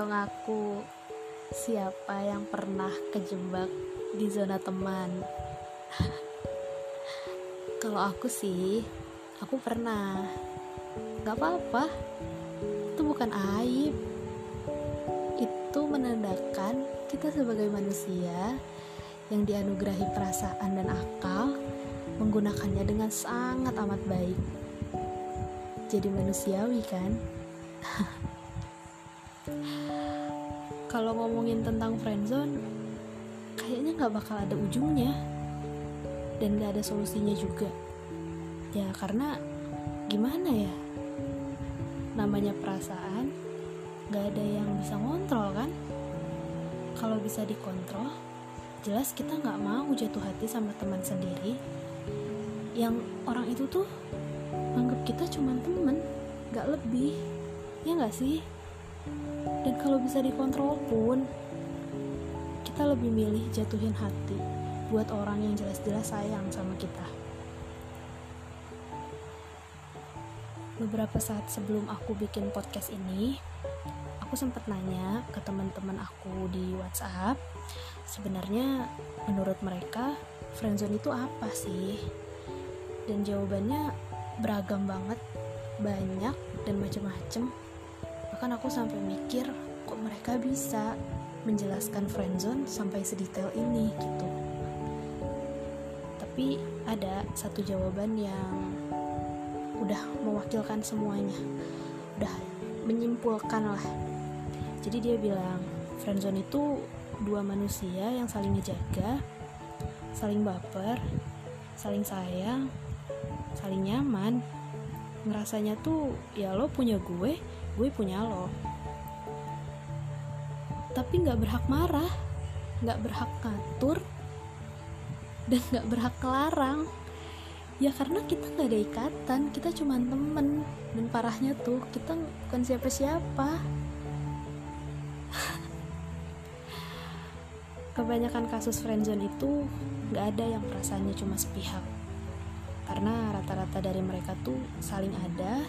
Ayo ngaku siapa yang pernah kejebak di zona teman. Kalau aku sih, aku pernah. Gak apa-apa, itu bukan aib. Itu menandakan kita sebagai manusia yang dianugerahi perasaan dan akal menggunakannya dengan sangat amat baik. Jadi manusiawi kan? kalau ngomongin tentang friendzone kayaknya nggak bakal ada ujungnya dan nggak ada solusinya juga. Ya karena gimana ya? Namanya perasaan nggak ada yang bisa ngontrol kan? Kalau bisa dikontrol jelas kita nggak mau jatuh hati sama teman sendiri. Yang orang itu tuh anggap kita cuma temen nggak lebih. Ya nggak sih dan kalau bisa dikontrol pun kita lebih milih jatuhin hati buat orang yang jelas-jelas sayang sama kita. Beberapa saat sebelum aku bikin podcast ini aku sempat nanya ke teman-teman aku di WhatsApp sebenarnya menurut mereka friendzone itu apa sih? Dan jawabannya beragam banget banyak dan macem-macem bahkan aku sampai mikir kok mereka bisa menjelaskan friendzone sampai sedetail ini gitu. Tapi ada satu jawaban yang udah mewakilkan semuanya. Udah menyimpulkan lah. Jadi dia bilang friendzone itu dua manusia yang saling ngejaga saling baper saling sayang saling nyaman. Ngerasanya tuh ya lo punya gue gue punya lo. Tapi nggak berhak marah nggak berhak ngatur dan nggak berhak larang ya karena kita nggak ada ikatan kita cuma temen. Dan parahnya tuh kita bukan siapa-siapa. Kebanyakan kasus friendzone itu nggak ada yang perasaannya cuma sepihak. Karena rata-rata dari mereka tuh saling ada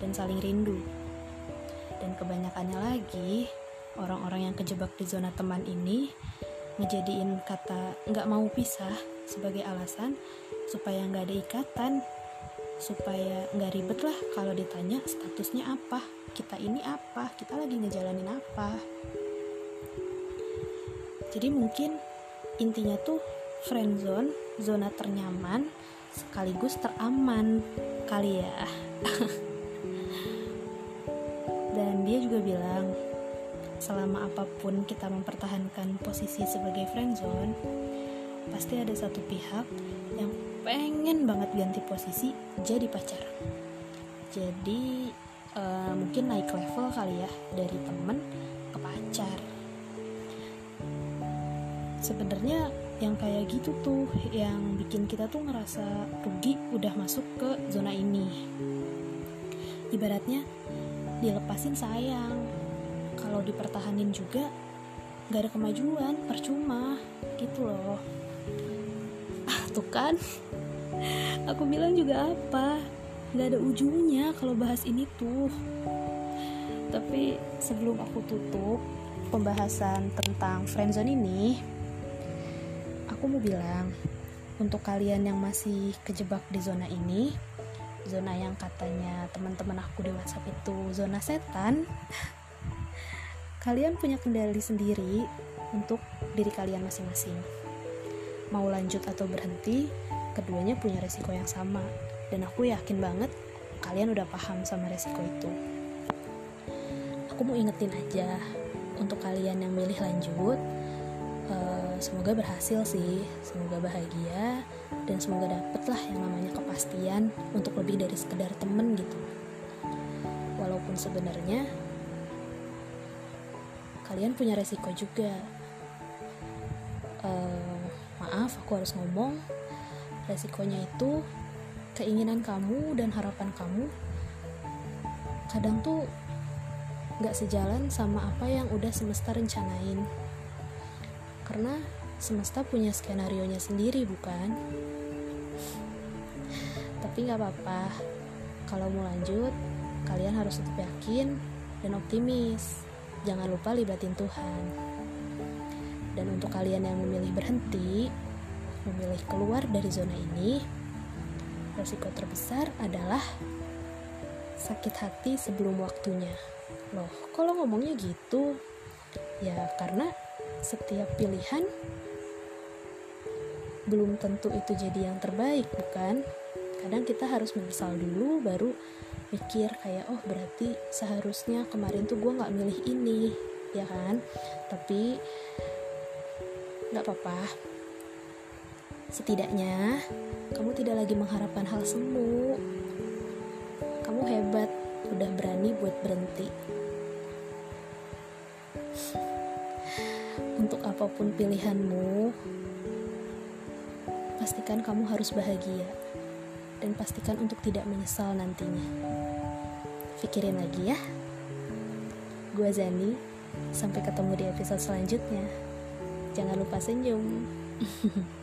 dan saling rindu dan kebanyakannya lagi orang-orang yang kejebak di zona teman ini ngejadiin kata nggak mau pisah sebagai alasan supaya nggak ada ikatan supaya nggak ribet lah kalau ditanya statusnya apa kita ini apa kita lagi ngejalanin apa. Jadi mungkin intinya tuh friendzone zona ternyaman sekaligus teraman kali ya dia juga bilang selama apa pun kita mempertahankan posisi sebagai friendzone pasti ada satu pihak yang pengen banget ganti posisi jadi pacar. Jadi uh, mungkin naik level kali ya dari temen ke pacar. Sebenarnya yang kayak gitu tuh yang bikin kita tuh ngerasa rugi udah masuk ke zona ini. Ibaratnya dilepasin sayang. Kalau dipertahanin juga gak ada kemajuan percuma gitu loh. Ah tuh kan. Aku bilang juga apa? Gak ada ujungnya kalau bahas ini tuh. Tapi sebelum aku tutup pembahasan tentang friendzone ini aku mau bilang untuk kalian yang masih kejebak di zona ini zona yang katanya teman-teman aku di WhatsApp itu zona setan. Kalian punya kendali sendiri untuk diri kalian masing-masing. Mau lanjut atau berhenti keduanya punya resiko yang sama. Dan aku yakin banget kalian udah paham sama resiko itu. Aku mau ingetin aja untuk kalian yang milih lanjut uh, semoga berhasil sih semoga bahagia dan semoga dapet lah yang namanya kepastian untuk lebih dari sekedar temen gitu. Walaupun sebenarnya kalian punya resiko juga. Uh, maaf aku harus ngomong. Resikonya itu keinginan kamu dan harapan kamu kadang tuh gak sejalan sama apa yang udah semesta rencanain karena semesta punya skenario nya sendiri bukan tapi nggak apa-apa kalau mau lanjut kalian harus tetap yakin dan optimis jangan lupa libatin Tuhan. Dan untuk kalian yang memilih berhenti, memilih keluar dari zona ini, resiko terbesar adalah sakit hati sebelum waktunya. Loh, kalau ngomongnya gitu? Ya, karena setiap pilihan belum tentu itu jadi yang terbaik, bukan? Kadang kita harus menyesal dulu, baru mikir kayak, oh berarti seharusnya kemarin tuh gue nggak milih ini, ya kan? Tapi nggak apa-apa. Setidaknya kamu tidak lagi mengharapkan hal semu. Kamu hebat, udah berani buat berhenti. Untuk apa pun pilihanmu, pastikan kamu harus bahagia dan pastikan untuk tidak menyesal nantinya. Pikirin lagi ya. Gua Zani, sampai ketemu di episode selanjutnya. Jangan lupa senyum.